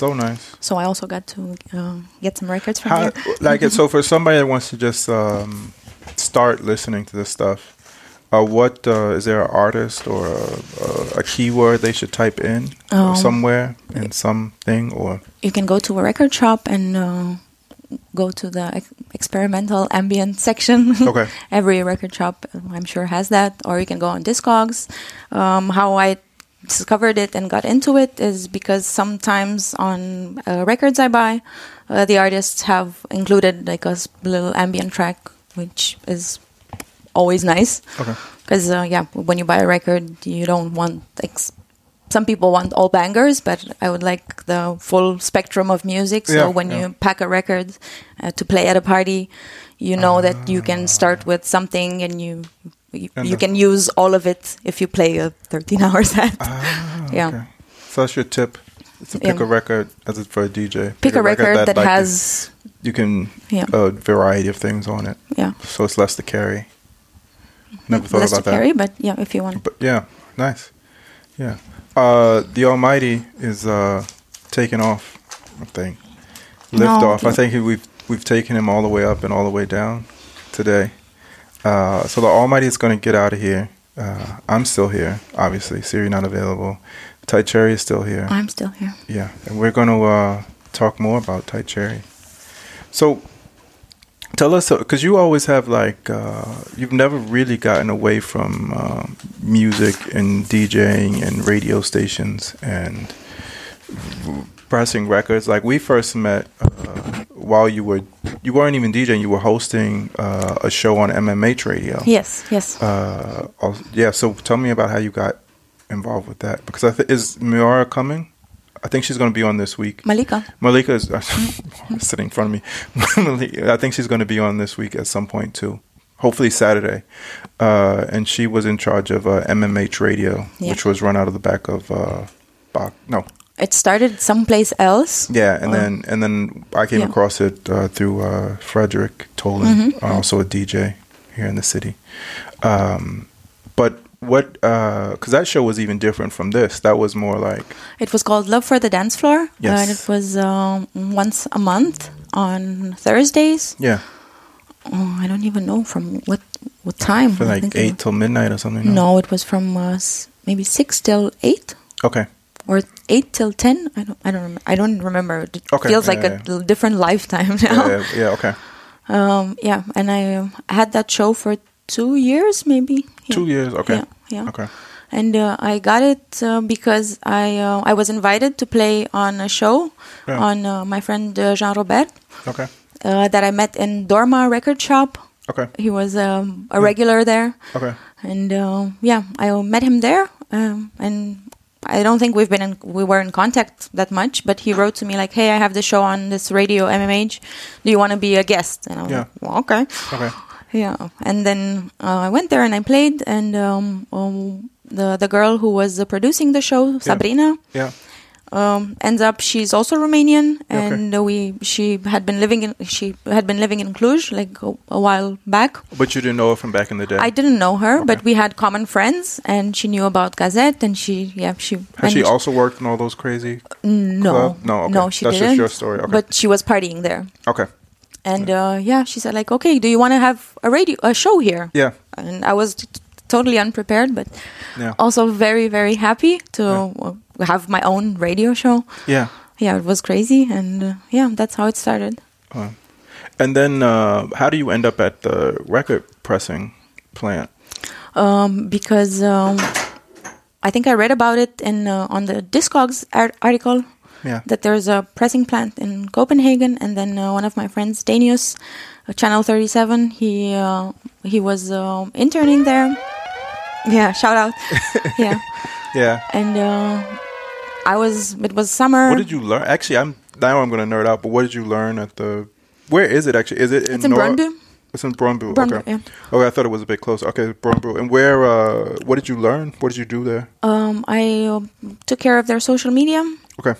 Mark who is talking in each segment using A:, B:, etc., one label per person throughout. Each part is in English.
A: so nice.
B: So I also got to uh, get some records from
A: How,
B: there.
A: like it, so for somebody that wants to just um, start listening to this stuff, uh, what uh, is there an artist or a, a keyword they should type in
B: Um,
A: somewhere in something or
B: You can go to a record shop and uh, go to the experimental ambient section.
A: Okay.
B: Every record shop, I'm sure, has that. Or you can go on Discogs. Um, how I discovered it and got into it is because sometimes on uh, records I buy, uh, the artists have included like a little ambient track, which is always nice.
A: okay
B: Because uh, yeah, when you buy a record, you don't want like some people want all bangers, but I would like the full spectrum of music. So
A: Yeah,
B: when
A: yeah.
B: you pack a record uh, to play at a party, you know that you can start with something and you you, you can use all of it if you play a 13 hour set.
A: Ah,
B: Yeah.
A: okay. so that's your tip it's to pick
B: Yeah.
A: a record as it for a dj
B: Pick a record that,
A: like,
B: has
A: you can
B: Yeah.
A: a variety of things on it
B: yeah
A: so it's less to carry never thought
B: less to
A: about that
B: carry, but yeah, if you want.
A: But yeah, nice. Yeah. Uh, the Almighty is uh, taking off. I think lift
B: No,
A: off. I think we've we've taken him all the way up and all the way down today. Uh, so the Almighty is going to get out of here. Uh, I'm still here, obviously. Siri not available. Tight Cherry is still here.
B: I'm still here.
A: Yeah, and we're going to uh, talk more about Tight Cherry. So, tell us, because you always have like, uh, you've never really gotten away from uh, music and DJing and radio stations and pressing records. Like we first met uh, while you were, you weren't even DJing, you were hosting uh, a show on MMH Radio.
B: Yes, yes.
A: Uh, also, yeah. So tell me about how you got involved with that because I th- is Miara coming? I think she's going to be on this week.
B: Malika.
A: Malika is sitting in front of me. Malika, I think she's going to be on this week at some point too. Hopefully Saturday. Uh, and she was in charge of uh, MMH Radio,
B: Yeah.
A: which was run out of the back of uh, Bach. No,
B: It started someplace else.
A: yeah, and
B: Oh.
A: then and then I came
B: Yeah.
A: across it uh, through uh, Frederick Tolan,
B: Mhm.
A: also a DJ here in the city. Um, but what? Because that show was even different from this. That was more like
B: It was called Love for the Dance Floor.
A: Yes.
B: And it was um, once a month on Thursdays.
A: yeah,
B: Oh, I don't even know from what what time.
A: for like eight till midnight or something.
B: was, no, it was from uh, maybe six till eight
A: Okay.
B: Or eight till ten. I don't. I don't. Rem- I don't remember. It
A: Okay,
B: feels
A: yeah,
B: like
A: yeah.
B: a different lifetime now.
A: yeah, yeah, okay.
B: Um, yeah, and I um, had that show for two years, maybe.
A: Two years. Okay.
B: Yeah.
A: Okay.
B: and uh, I got it uh, because I uh, I was invited to play on a show on uh, my friend uh, Jean Robert
A: Okay.
B: uh, that I met in Dorma Record Shop.
A: Okay.
B: He was um, a regular there,
A: Okay.
B: and yeah, I met him there. Um, and I don't think we've been in, we were in contact that much, but he wrote to me like, "Hey, I have the show on this radio MMH. Do you want to be a guest?" And I was
A: Yeah.
B: like, well, "Okay."
A: Okay.
B: Yeah, and then uh, I went there and I played, and um, um, the the girl who was uh, producing the show, Sabrina,
A: Yeah.
B: Um, ends up she's also Romanian, and uh, we she had been living in she had been living in Cluj like a, a while back.
A: But you didn't know her from back in the day.
B: I didn't know her, but we had common friends, and she knew about Gazette, and she yeah she
A: Has she also worked in all those crazy?
B: no
A: club? No, okay.
B: no she
A: That's just
B: didn't.
A: your story, okay.
B: But she was partying there,
A: Okay.
B: and uh, yeah, she said like, okay, do you want to have a radio a show here?
A: Yeah.
B: and I was t- totally unprepared, but
A: Yeah.
B: also very very happy to uh, have my own radio show.
A: Yeah.
B: Yeah, it was crazy, and uh, yeah, that's how it started.
A: And then, uh, how do you end up at the record pressing plant?
B: Um, because um, I think I read about it in uh, on the Discogs ar- article
A: Yeah.
B: that there's a pressing plant in Copenhagen, and then uh, one of my friends, Danius, uh, Channel Thirty Seven, he uh, he was um interning there. Yeah, shout out. yeah,
A: Yeah.
B: and uh, I was. It was summer.
A: What did you learn? Actually, I'm now I'm going to nerd out. But what did you learn at the? Where is it actually? Is it in?
B: It's in
A: Nor-
B: Brøndby.
A: It's in Brøndby.
B: Brøndby,
A: okay.
B: yeah.
A: Okay, I thought it was a bit closer. Okay, Brøndby. And where? Uh, what did you learn? What did you do there?
B: Um, I uh, took care of their social media,
A: Okay.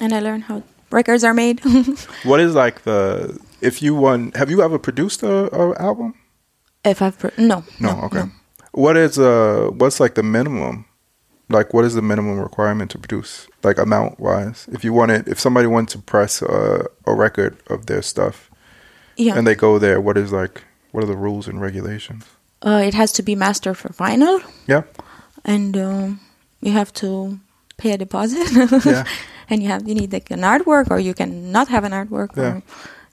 B: and I learned how records are made.
A: What is like the? If you won, have you ever produced a, a album?
B: if I've pro- no,
A: No. okay. What is uh? What's like the minimum Like, what is the minimum requirement to produce, like amount wise? If you wanted, if somebody wanted to press a, a record of their stuff
B: Yeah.
A: and they go there, what is like, what are the rules and regulations?
B: uh, it has to be mastered for vinyl,
A: Yeah,
B: and um, you have to pay a deposit.
A: Yeah.
B: and you have you need like an artwork, or you can not have an artwork.
A: Yeah.
B: Or,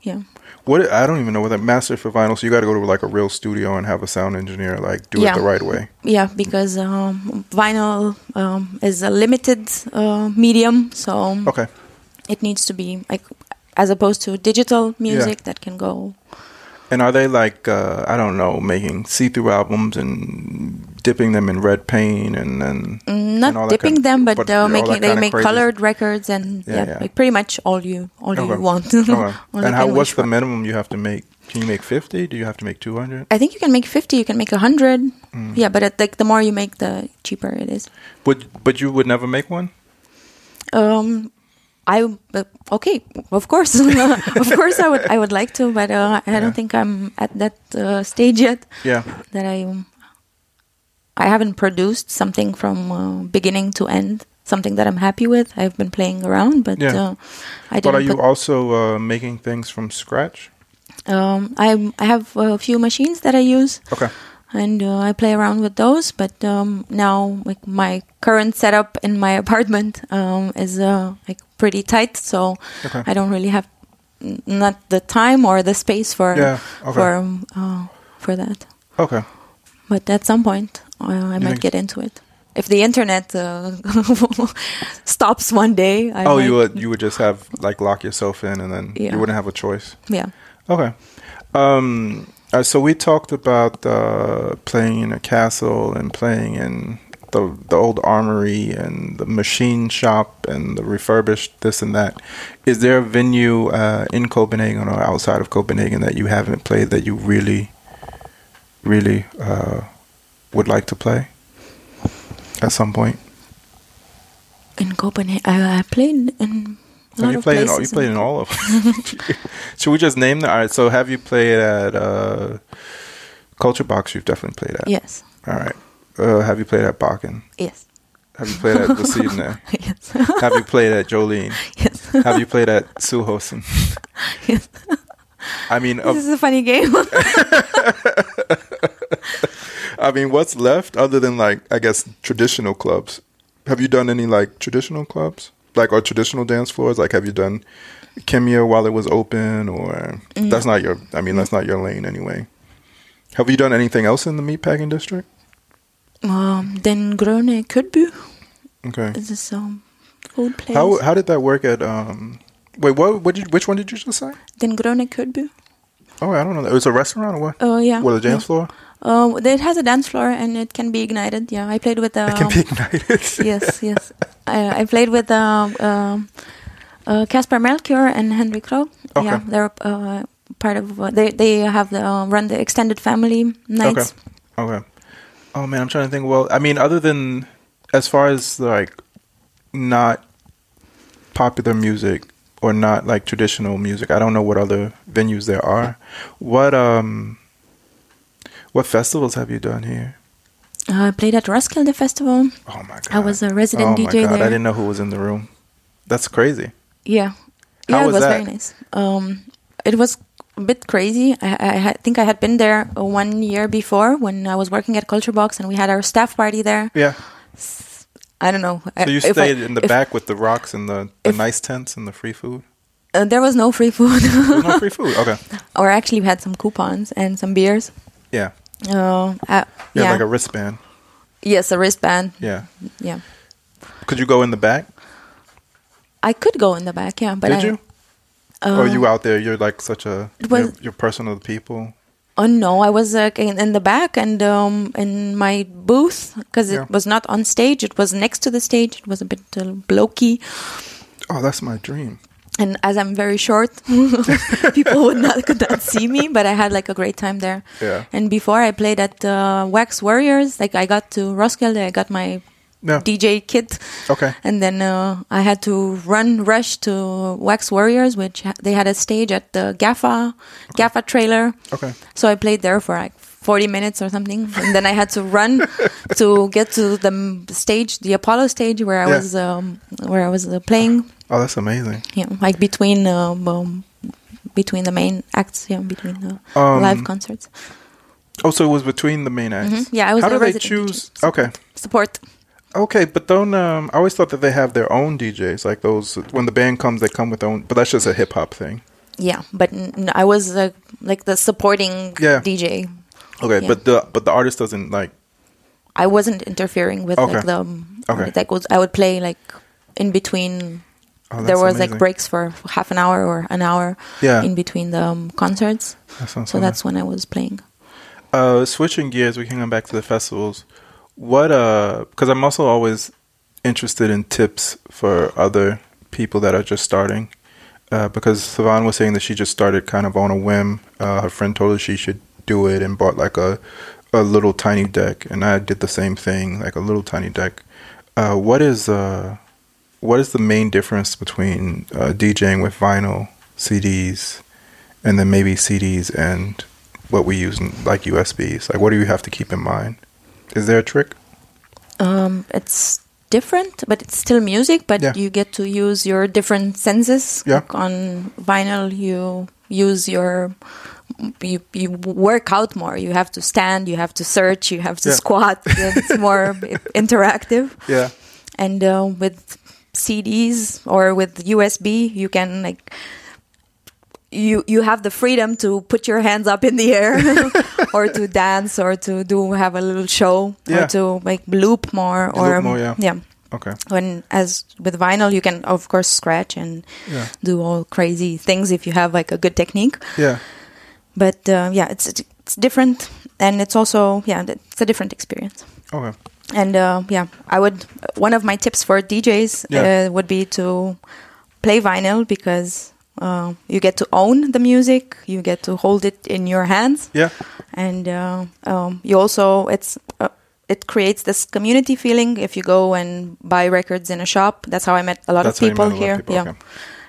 B: yeah.
A: what I don't even know what that master for vinyl. So you got to go to like a real studio and have a sound engineer like do
B: Yeah.
A: it the right way.
B: Yeah, because um, vinyl um, is a limited uh, medium, so
A: Okay,
B: it needs to be like as opposed to digital music that can go.
A: and are they like uh, I don't know making see-through albums and dipping them in red paint and then
B: Mm,
A: and
B: Not
A: that
B: dipping
A: kind-
B: them, but,
A: but
B: uh, making they make
A: crazy-
B: colored records and
A: Yeah,
B: yeah,
A: yeah.
B: like pretty much all you all
A: Okay.
B: you want.
A: Okay. And how what's the minimum you have to make? Can you make fifty? Do you have to make two hundred?
B: I think you can make fifty. You can make a hundred.
A: Mm.
B: Yeah, but it, like the more you make, the cheaper it is.
A: Would but you would never make one?
B: Um, I uh, okay, of course, of course, I would I would like to, but uh, I
A: Yeah.
B: don't think I'm at that uh, stage yet.
A: Yeah.
B: That I I haven't produced something from uh, beginning to end, something that I'm happy with. I've been playing around, but
A: Yeah.
B: uh, I
A: But are you also uh, making things from scratch?
B: um, I I have a few machines that I use.
A: Okay.
B: and uh, I play around with those. But um, now, like my current setup in my apartment um, is uh, like pretty tight, so
A: Okay.
B: I don't really have n- not the time or the space for
A: Yeah, okay.
B: for um, uh, for that.
A: Okay.
B: But at some point, uh, I
A: think-
B: might get into it. If the internet uh, stops one day, I
A: oh,
B: might,
A: you would you would just have like lock yourself in, and then
B: Yeah.
A: you wouldn't have a choice.
B: yeah.
A: Okay. Um, uh, so we talked about uh, playing in a castle and playing in the the old armory and the machine shop and the refurbished this and that. Is there a venue uh, in Copenhagen or outside of Copenhagen that you haven't played that you really, really uh, would like to play at some point?
B: In Copenhagen, I, I played in a lot
A: you
B: of
A: played in all, you played in all of them. Should we just name them? All right. So have you played at uh, Culture Box? You've definitely played at.
B: Yes,
A: All right. Uh, have you played at Bakken?
B: yes,
A: Have you played at Lucidne?
B: yes,
A: have you played at Jolene?
B: yes.
A: Have you played at Suhosen?
B: yes.
A: I mean,
B: This
A: of,
B: is a funny game.
A: I mean, what's left other than like I guess traditional clubs? Have you done any like traditional clubs, like or traditional dance floors? Like, have you done Kimia while it was open, or that's not your? I mean, that's not your lane anyway. Have you done anything else in the meatpacking district?
B: um, Den Grønne Kødby
A: Okay.
B: is this um, food place.
A: How how did that work at? um Wait, what? What? Did you, which one did you just say?
B: Den Grønne Kødby.
A: Oh, I don't know. It was a restaurant or what?
B: Oh yeah.
A: What a dance floor?
B: Uh, it has a dance floor and it can be ignited. Yeah, I played with. Um,
A: it can be ignited.
B: yes, yes. I, I played with um, um, uh, Casper Melchior and Henry Crow.
A: Okay.
B: Yeah, they're uh, part of. Uh, they they have the uh, run the extended family nights.
A: Okay. Okay. Oh man, I'm trying to think. Well, I mean, other than as far as like not popular music or not like traditional music, I don't know what other venues there are. What um, what festivals have you done here?
B: Uh, I played at Roskilde Festival.
A: Oh my god,
B: I was a resident
A: oh
B: DJ
A: my god,
B: there.
A: I didn't know who was in the room. That's crazy.
B: Yeah,
A: How
B: yeah,
A: was
B: it was
A: that?
B: very nice. Um, it was a bit crazy. I, I, I think I had been there one year before when I was working at Culture Box, and we had our staff party there.
A: Yeah.
B: I don't know.
A: So you
B: if I-
A: stayed in the
B: if-
A: back with the rocks and the, the
B: if-
A: nice tents and the free food.
B: Uh, there was no free food,
A: no free food. Okay.
B: or actually we had some coupons and some beers.
A: Yeah.
B: Uh, uh,
A: Yeah,
B: yeah.
A: like a wristband.
B: yes, a wristband.
A: Yeah.
B: Yeah,
A: Could you go in the back?
B: I could go in the back. Yeah, but
A: Did
B: I,
A: you?
B: Uh,
A: or you out there? You're like such a
B: was-
A: you're, you're person of the people.
B: Oh no, I was uh, in, in the back and um, in my booth because
A: Yeah.
B: it was not on stage. It was next to the stage. It was a bit uh, blokey.
A: Oh, that's my dream.
B: And as I'm very short, people would not could not see me. But I had like a great time there.
A: Yeah.
B: And before I played at uh, Wax Warriors, like I got to Roskilde, I got my
A: Yeah.
B: DJ kit,
A: Okay.
B: and then uh, I had to run rush to Wax Warriors, which ha- they had a stage at the Gaffa Gaffa trailer.
A: Okay.
B: So I played there for like 40 minutes or something, and then I had to run to get to the stage, the Apollo stage, where I
A: Yeah.
B: was um, where I was uh, playing.
A: Oh, that's amazing.
B: Yeah, like between um, um, between the main acts, yeah, between the
A: Um,
B: live concerts.
A: Oh, so it was between the main acts.
B: Mhm. Yeah, I was
A: How do they choose?
B: DJ.
A: Okay,
B: Support.
A: okay, but don't. Um, I always thought that they have their own DJs, like those when the band comes, they come with their own. But that's just a hip hop thing.
B: Yeah, but n- n- I was uh, like the supporting
A: Yeah.
B: DJ.
A: Okay,
B: Yeah.
A: but the but the artist doesn't like.
B: I wasn't interfering with
A: Okay.
B: like the um,
A: Okay.
B: Like was I would play like in between.
A: Oh,
B: there was like breaks for half an hour or an hour
A: Yeah,
B: in between the um, concerts.
A: that
B: So that's when I was playing.
A: Uh, switching gears, we can come back to the festivals. What uh, because I'm also always interested in tips for other people that are just starting. Uh, because Savan was saying that she just started kind of on a whim. Uh, her friend told her she should do it and bought like a a little tiny deck, and I did the same thing, like a little tiny deck. Uh, what is uh, what is the main difference between uh, DJing with vinyl CDs and then maybe CDs and what we use in, like USBs? Like, what do you have to keep in mind? Is there a trick?
B: Um, it's different, but it's still music. But
A: Yeah.
B: you get to use your different senses.
A: Yeah.
B: Like on vinyl, you use your you you work out more. You have to stand. You have to search. You have to
A: Yeah.
B: squat. It's more interactive.
A: Yeah,
B: And uh, with CDs or with USB, you can like you you have the freedom to put your hands up in the air or to dance or to do have a little show
A: Yeah.
B: or to like loop more or
A: loop more, yeah. okay,
B: when as with vinyl you can of course scratch and
A: yeah,
B: do all crazy things if you have like a good technique.
A: Yeah,
B: but uh, yeah it's it's different and it's also yeah it's a different experience.
A: Okay,
B: and uh, yeah, I would. One of my tips for DJs
A: Yeah.
B: uh, would be to play vinyl because uh, you get to own the music, you get to hold it in your hands,
A: yeah,
B: and uh, um, you also it's. Uh, it creates this community feeling if you go and buy records in a shop. That's how I met a lot
A: That's
B: of people
A: lot of
B: here.
A: people,
B: yeah,
A: okay.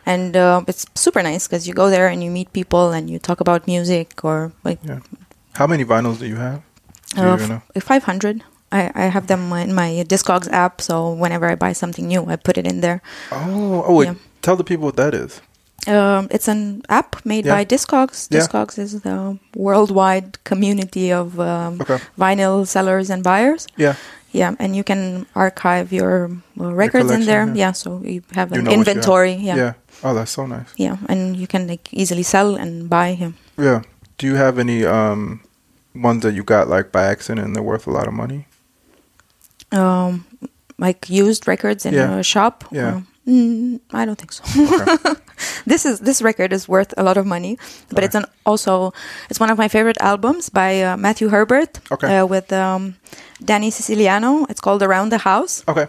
B: and uh, it's super nice because you go there and you meet people and you talk about music or like
A: yeah. How many vinyls do you have? Do you
B: uh,
A: know?
B: 500. I, I have them in my Discogs app, so whenever I buy something new, I put it in there.
A: Oh, oh, wait,
B: yeah.
A: tell the people what that is.
B: Um, it's an app made
A: Yeah.
B: by Discogs.
A: Yeah.
B: Discogs is the worldwide community of um,
A: Okay,
B: vinyl sellers and buyers.
A: yeah,
B: Yeah, and you can archive your uh, records in there.
A: yeah.
B: Yeah. so you have an
A: know you have.
B: inventory.
A: yeah,
B: Yeah.
A: Oh, that's so nice.
B: yeah, and you can like easily sell and buy. Yeah.
A: Yeah. Do you have any um ones that you got like by accident and they're worth a lot of money?
B: Um, like used records in
A: Yeah.
B: a shop.
A: Yeah.
B: Uh, mm, I don't think so.
A: Okay.
B: this is this record is worth a lot of money, but
A: Okay.
B: it's an also it's one of my favorite albums by uh, Matthew Herbert
A: Okay.
B: uh, with um, Dani Siciliano. It's called Around the House,
A: Okay.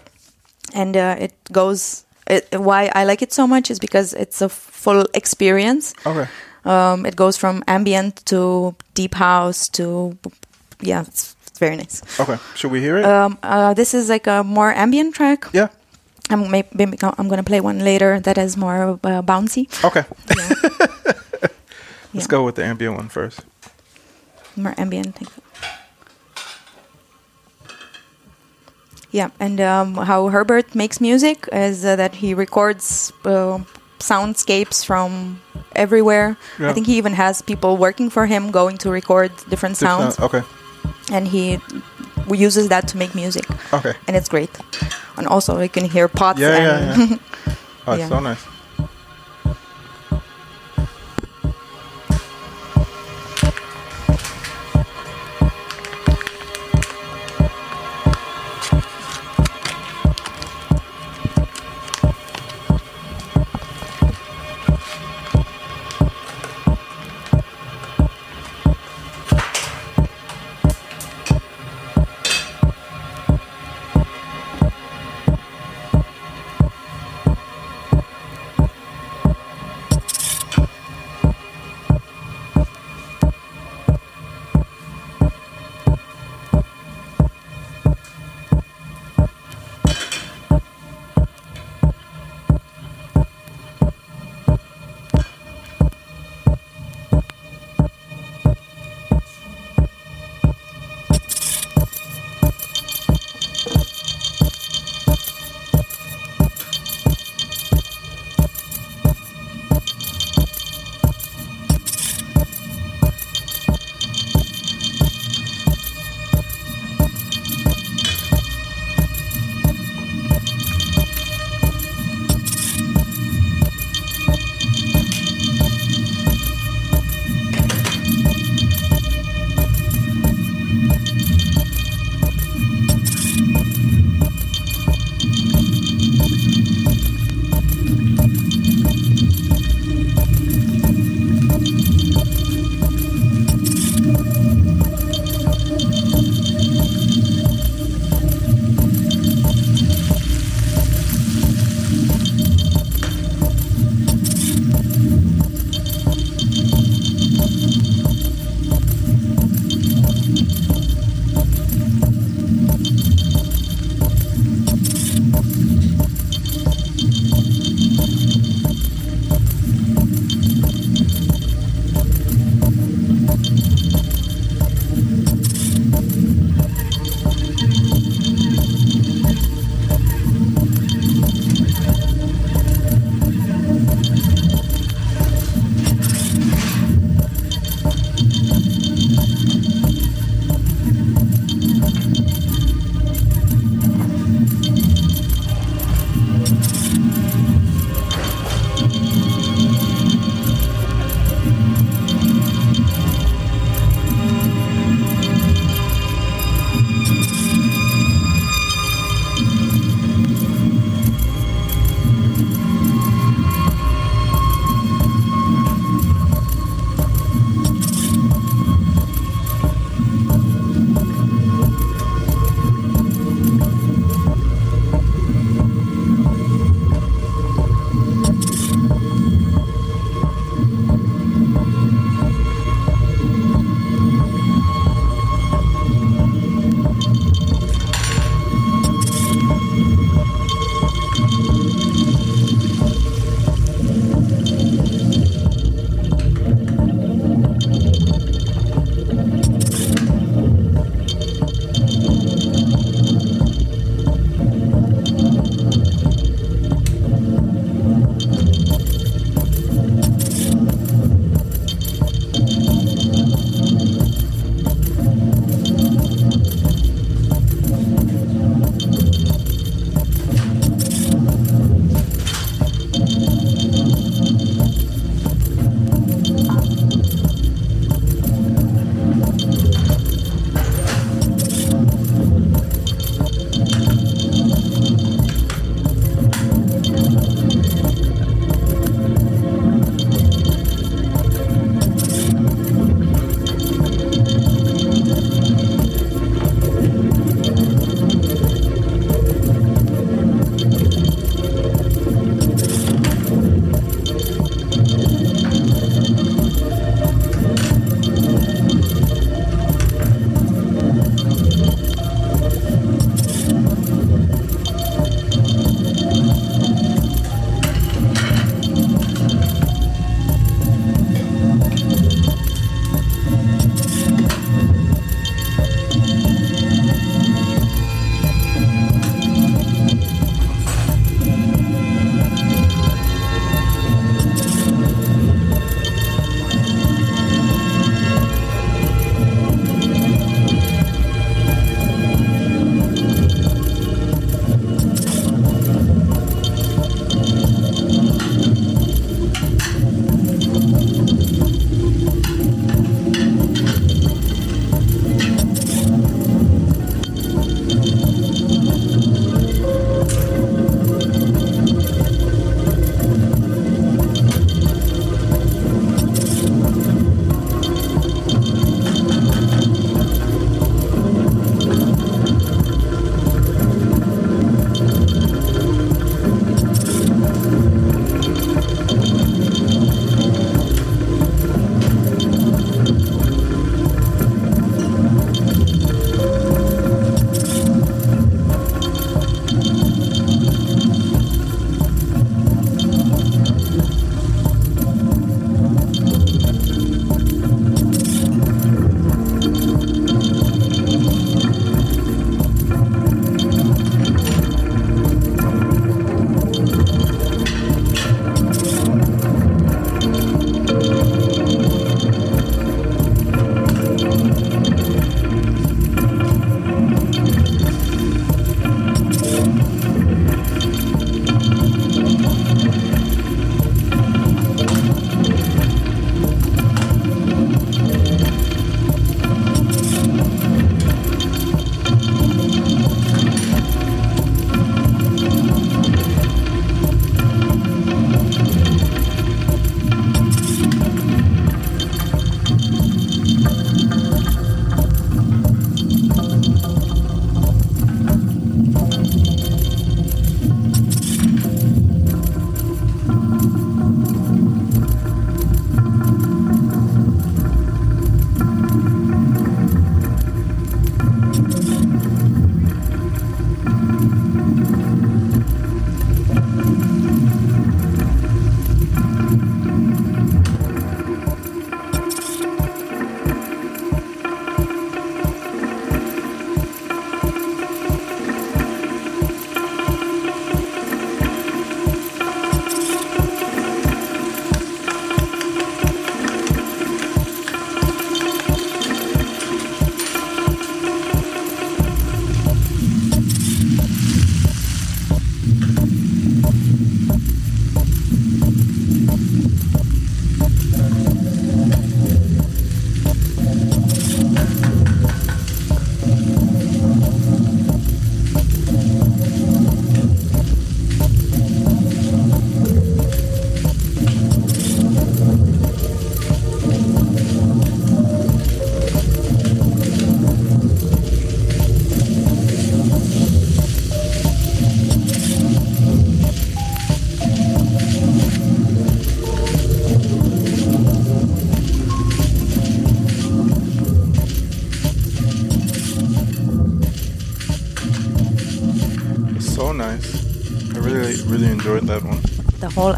B: and uh, it goes. It, why I like it so much is because it's a full experience.
A: Okay.
B: Um, it goes from ambient to deep house to yeah, it's, it's very nice.
A: Okay. Should we hear it?
B: Um, uh, this is like a more ambient track.
A: yeah.
B: I'm maybe I'm gonna play one later that is more uh, bouncy.
A: Okay.
B: Yeah.
A: Let's
B: Yeah.
A: go with the ambient one first.
B: more ambient. Yeah, and um, how Herbert makes music is uh, that he records uh, soundscapes from everywhere.
A: Yeah.
B: I think he even has people working for him going to record different sounds,
A: Okay.
B: And he uses that to make music,
A: Okay.
B: and it's great. And also, you can hear pots.
A: Yeah, yeah,
B: and
A: yeah. Oh, it's
B: Yeah.
A: so nice.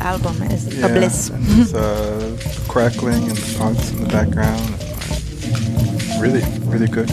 B: Album is
A: Yeah,
B: a bliss.
A: it's uh, crackling and the pots in the background. Really, really good.